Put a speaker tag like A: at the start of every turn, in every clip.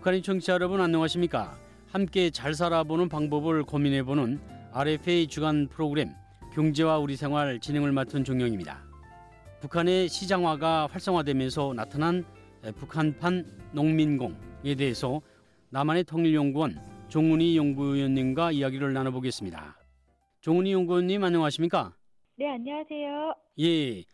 A: 북한인 청취자 여러분 안녕하십니까? 함께 잘 살아보는 방법을 고민해보는 RFA 주간 프로그램 경제와 우리 생활 진행을 맡은 종영입니다. 북한의 시장화가 활성화되면서 나타난 북한판 농민공에 대해서 남한의 통일연구원 종훈이 연구위원님과 이야기를 나눠보겠습니다. 종훈이 연구원님 안녕하십니까?
B: 네, 안녕하세요.
A: 예,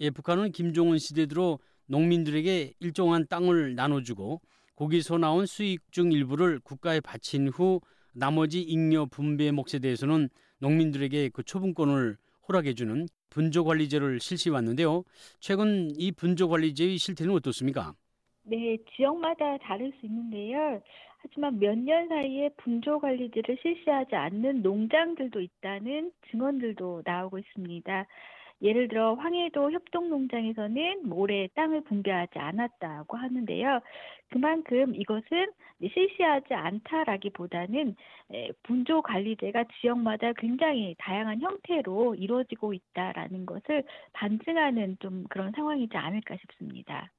A: 예, 북한은 김정은 시대 들어 농민들에게 일정한 땅을 나눠주고 거기서 나온 수익 중 일부를 국가에 바친 후 나머지 잉여 분배 몫에 대해서는 농민들에게 그 초분권을 허락해주는 분조관리제를 실시해 왔는데요. 최근 이 분조관리제의 실태는 어떻습니까?
B: 네, 지역마다 다를 수 있는데요. 하지만 몇 년 사이에 분조관리제를 실시하지 않는 농장들도 있다는 증언들도 나오고 있습니다. 예를 들어 황해도 협동농장에서는 올해 땅을 분배하지 않았다고 하는데요. 그만큼 이것은 실시하지 않다라기보다는 분조 관리제가 지역마다 굉장히 다양한 형태로 이루어지고 있다라는 것을 반증하는 좀 그런 상황이지 않을까 싶습니다.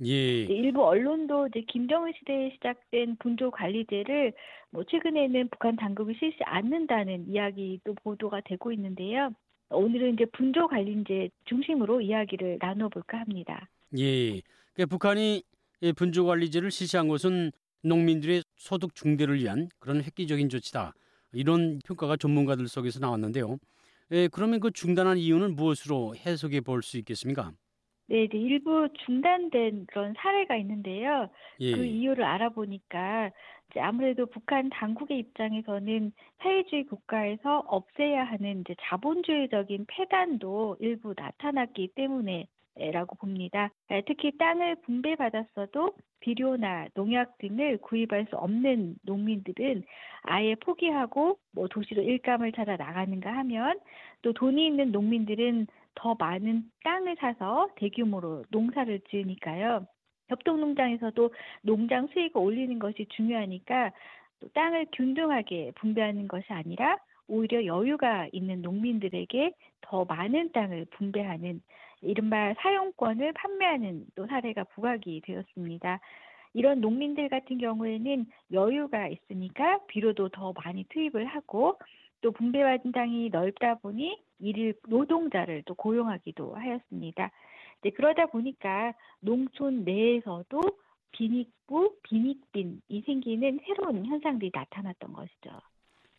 A: 예.
B: 일부 언론도 이제 김정은 시대에 시작된 분조 관리제를 뭐 최근에는 북한 당국이 실시 않는다는 이야기도 보도가 되고 있는데요. 오늘은 이제 분조 관리제 중심으로 이야기를 나눠볼까 합니다.
A: 예. 그러니까 북한이 분조 관리제를 실시한 것은 농민들의 소득 중대를 위한 그런 획기적인 조치다. 이런 평가가 전문가들 속에서 나왔는데요. 예, 그러면 그 중단한 이유는 무엇으로 해석해 볼 수 있겠습니까?
B: 네, 이제 일부 중단된 그런 사례가 있는데요.
A: 예.
B: 그 이유를 알아보니까 이제 아무래도 북한 당국의 입장에서는 사회주의 국가에서 없애야 하는 이제 자본주의적인 폐단도 일부 나타났기 때문에 라고 봅니다. 네, 특히 땅을 분배받았어도 비료나 농약 등을 구입할 수 없는 농민들은 아예 포기하고 뭐 도시로 일감을 찾아 나가는가 하면 또 돈이 있는 농민들은 더 많은 땅을 사서 대규모로 농사를 지으니까요. 협동농장에서도 농장 수익을 올리는 것이 중요하니까 또 땅을 균등하게 분배하는 것이 아니라 오히려 여유가 있는 농민들에게 더 많은 땅을 분배하는 이른바 사용권을 판매하는 또 사례가 부각이 되었습니다. 이런 농민들 같은 경우에는 여유가 있으니까 비료도 더 많이 투입을 하고 또 분배받은 땅이 넓다 보니 일일 노동자를 또 고용하기도 하였습니다. 이제 그러다 보니까 농촌 내에서도 빈익부, 빈익빈이 생기는 새로운 현상들이 나타났던 것이죠.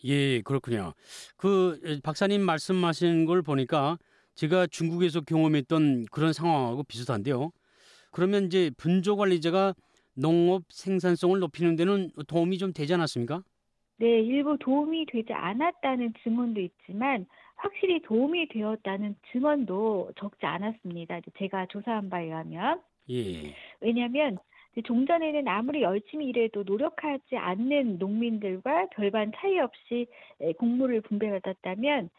A: 예, 그렇군요. 그 박사님 말씀하신 걸 보니까 제가 중국에서 경험했던 그런 상황하고 비슷한데요. 그러면 이제 분조 관리제가 농업 생산성을 높이는 데는 도움이 좀 되지 않았습니까?
B: 네, 일부 도움이 되지 않았다는 증언도 있지만 확실히 도움이 되었다는 증언도 적지 않았습니다. 제가 조사한 바에 의하면.
A: 예.
B: 왜냐하면 종전에는 아무리 열심히 일해도 노력하지 않는 농민들과 별반 차이 없이 곡물을 분배받았다면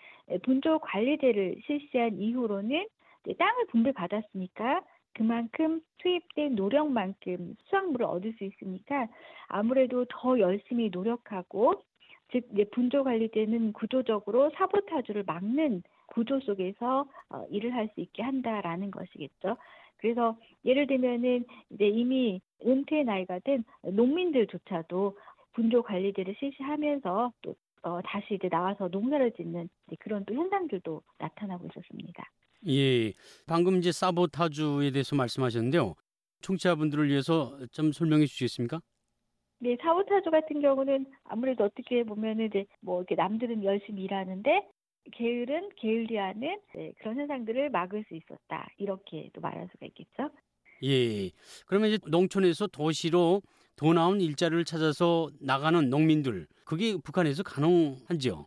B: 분조 관리제를 실시한 이후로는 땅을 분배받았으니까 그만큼 투입된 노력만큼 수확물을 얻을 수 있으니까 아무래도 더 열심히 노력하고 즉 분조 관리제는 구조적으로 사보타주를 막는 구조 속에서 어, 일을 할 수 있게 한다라는 것이겠죠. 그래서 예를 들면은 이제 이미 은퇴 나이가 된 농민들조차도 분조 관리제를 실시하면서 또 어, 다시 이제 나와서 농사를 짓는 그런 또 현상들도 나타나고 있었습니다.
A: 예, 방금 이제 사보타주에 대해서 말씀하셨는데요. 청취자분들을 위해서 좀 설명해 주시겠습니까?
B: 네, 사보타주 같은 경우는 아무래도 어떻게 보면은 이제 뭐 이렇게 남들은 열심히 일하는데 게을은 게을리 하는 네, 그런 현상들을 막을 수 있었다 이렇게 또 말할 수가 있겠죠.
A: 예. 그러면 이제 농촌에서 도시로 더 나은 일자리를 찾아서 나가는 농민들 그게 북한에서 가능한지요?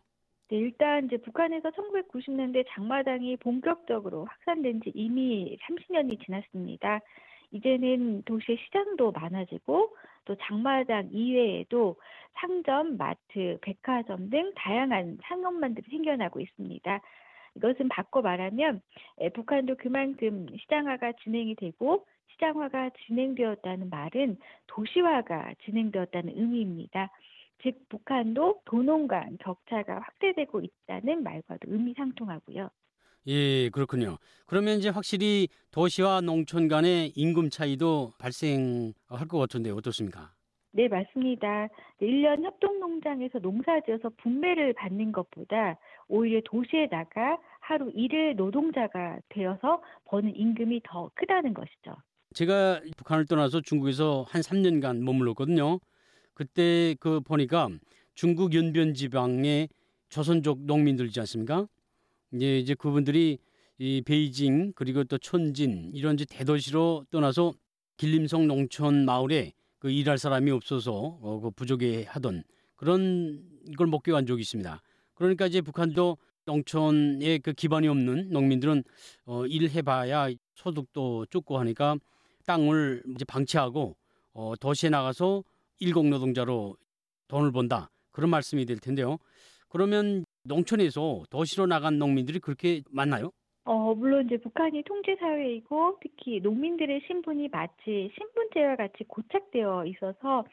B: 네, 일단 이제 북한에서 1990년대 장마당이 본격적으로 확산된 지 이미 30년이 지났습니다. 이제는 도시의 시장도 많아지고 또 장마당 이외에도 상점, 마트, 백화점 등 다양한 상업만들이 생겨나고 있습니다. 이것은 바꿔 말하면 북한도 그만큼 시장화가 진행이 되고 시장화가 진행되었다는 말은 도시화가 진행되었다는 의미입니다. 즉 북한도 도농 간 격차가 확대되고 있다는 말과도 의미상통하고요.
A: 예, 그렇군요. 그러면 이제 확실히 도시와 농촌 간의 임금 차이도 발생할 것 같은데 어떻습니까?
B: 네, 맞습니다. 1년 협동농장에서 농사지어서 분배를 받는 것보다 오히려 도시에 나가 하루 일일 노동자가 되어서 버는 임금이 더 크다는 것이죠.
A: 제가 북한을 떠나서 중국에서 한 3년간 머물렀거든요. 그때 그 보니까 중국 연변 지방의 조선족 농민들 있지 않습니까? 이제 이제 그분들이 이 베이징 그리고 또 촌진 이런 이제 대도시로 떠나서 길림성 농촌 마을에 그 일할 사람이 없어서 어, 그 부족해 하던 그런 걸 목격한 적이 있습니다. 그러니까 이제 북한도 농촌에 그 기반이 없는 농민들은 어, 일해봐야 소득도 적고 하니까 땅을 이제 방치하고 어, 도시에 나가서 일공 노동자로 돈을 번다 그런 말씀이 될 텐데요. 그러면 농촌에서 도시로 나간 농민들이 그렇게 많나요?
B: 어, 물론 이제 북한이 통제 사회이고 특히 농민들의 신분이 마치 신분제와 같이 고착되어 있어서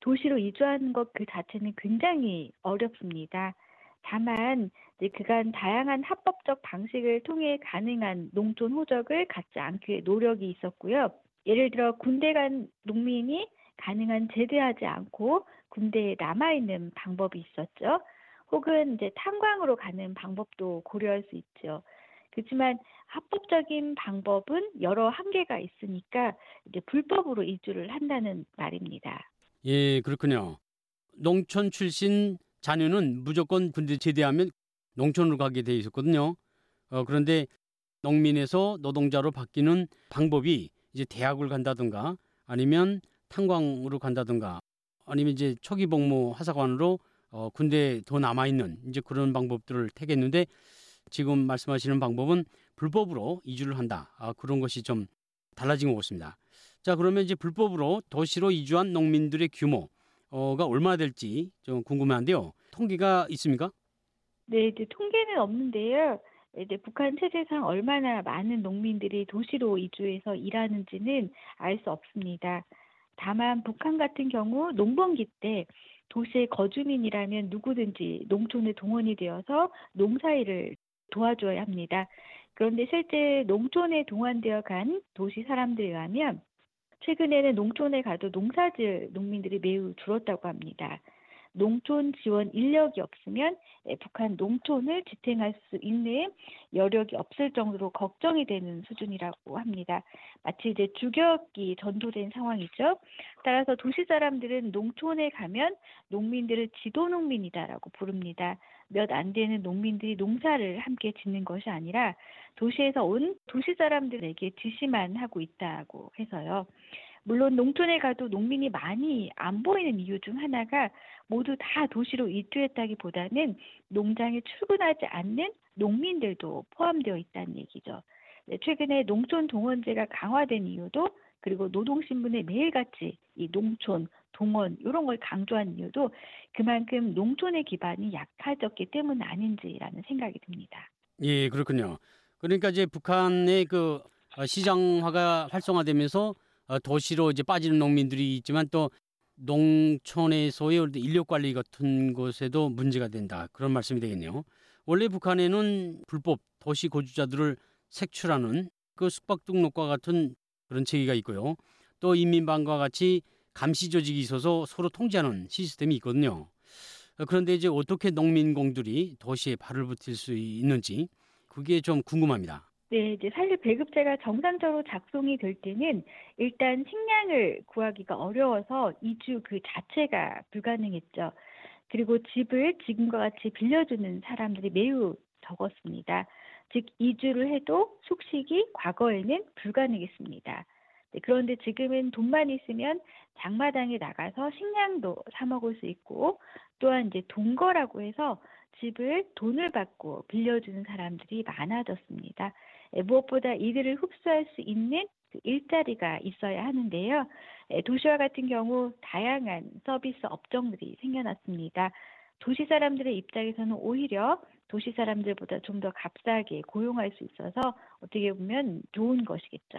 B: 도시로 이주하는 것 그 자체는 굉장히 어렵습니다. 다만 그간 다양한 합법적 방식을 통해 가능한 농촌 호적을 갖지 않기 위해 노력이 있었고요. 예를 들어 군대 간 농민이 가능한 제대하지 않고 군대에 남아 있는 방법이 있었죠. 혹은 이제 탄광으로 가는 방법도 고려할 수 있죠. 그렇지만 합법적인 방법은 여러 한계가 있으니까 이제 불법으로 이주를 한다는 말입니다.
A: 예, 그렇군요. 농촌 출신 자녀는 무조건 군대 제대하면 농촌으로 가게 돼 있었거든요. 어, 그런데 농민에서 노동자로 바뀌는 방법이 이제 대학을 간다든가 아니면 탄광으로 간다든가 아니면 이제 초기 복무 하사관으로 어, 군대에 더 남아 있는 이제 그런 방법들을 택했는데 지금 말씀하시는 방법은 불법으로 이주를 한다. 아, 그런 것이 좀 달라진 것 같습니다. 자, 그러면 이제 불법으로 도시로 이주한 농민들의 규모가 얼마나 될지 좀 궁금한데요. 통계가 있습니까?
B: 네, 이제 통계는 없는데요. 이제 북한 체제상 얼마나 많은 농민들이 도시로 이주해서 일하는지는 알 수 없습니다. 다만 북한 같은 경우 농번기 때 도시의 거주민이라면 누구든지 농촌에 동원이 되어서 농사일을 도와줘야 합니다. 그런데 실제 농촌에 동원되어 간 도시 사람들에 의하면 최근에는 농촌에 가도 농사질 농민들이 매우 줄었다고 합니다. 농촌 지원 인력이 없으면 북한 농촌을 지탱할 수 있는 여력이 없을 정도로 걱정이 되는 수준이라고 합니다. 마치 이제 주격이 전도된 상황이죠. 따라서 도시 사람들은 농촌에 가면 농민들을 지도 농민이다라고 부릅니다. 몇 안 되는 농민들이 농사를 함께 짓는 것이 아니라 도시에서 온 도시 사람들에게 지시만 하고 있다고 해서요. 물론 농촌에 가도 농민이 많이 안 보이는 이유 중 하나가 모두 다 도시로 이주했다기보다는 농장에 출근하지 않는 농민들도 포함되어 있다는 얘기죠. 네, 최근에 농촌 동원제가 강화된 이유도 그리고 노동신문에 매일같이 이 농촌, 동원 이런 걸 강조한 이유도 그만큼 농촌의 기반이 약해졌기 때문 아닌지라는 생각이 듭니다.
A: 예, 그렇군요. 그러니까 이제 북한의 그 어, 시장화가 활성화되면서 어, 도시로 이제 빠지는 농민들이 있지만 또 농촌에서의 인력 관리 같은 것에도 문제가 된다. 그런 말씀이 되겠네요. 원래 북한에는 불법 도시 거주자들을 색출하는 그 숙박 등록과 같은 그런 체계가 있고요. 또 인민방과 같이 감시 조직이 있어서 서로 통제하는 시스템이 있거든요. 그런데 이제 어떻게 농민공들이 도시에 발을 붙일 수 있는지 그게 좀 궁금합니다.
B: 네, 이제 사실 배급제가 정상적으로 작동이 될 때는 일단 식량을 구하기가 어려워서 이주 그 자체가 불가능했죠. 그리고 집을 지금과 같이 빌려주는 사람들이 매우 적었습니다. 즉, 이주를 해도 숙식이 과거에는 불가능했습니다. 네, 그런데 지금은 돈만 있으면 장마당에 나가서 식량도 사 먹을 수 있고 또한 이제 동거라고 해서 집을 돈을 받고 빌려주는 사람들이 많아졌습니다. 예, 무엇보다 이들을 흡수할 수 있는 그 일자리가 있어야 하는데요. 예, 도시와 같은 경우 다양한 서비스 업종들이 생겨났습니다. 도시 사람들의 입장에서는 오히려 도시 사람들보다 좀 더 값싸게 고용할 수 있어서 어떻게 보면 좋은 것이겠죠.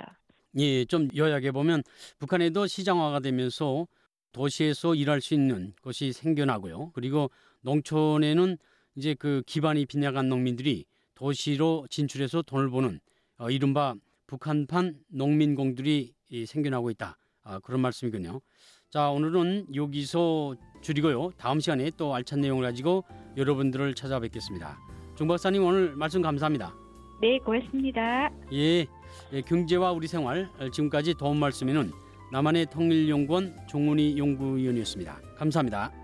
A: 예, 좀 요약해 보면 북한에도 시장화가 되면서 도시에서 일할 수 있는 것이 생겨나고요. 그리고 농촌에는 이제 그 기반이 빈약한 농민들이 도시로 진출해서 돈을 버는 어, 이른바 북한판 농민공들이 생겨나고 있다. 아, 그런 말씀이군요. 자 오늘은 여기서 줄이고요. 다음 시간에 또 알찬 내용을 가지고 여러분들을 찾아뵙겠습니다. 종 박사님 오늘 말씀 감사합니다.
B: 네, 고맙습니다.
A: 예, 예, 경제와 우리 생활 지금까지 도움 말씀에는 남한의 통일연구원 종훈이 연구위원이었습니다. 감사합니다.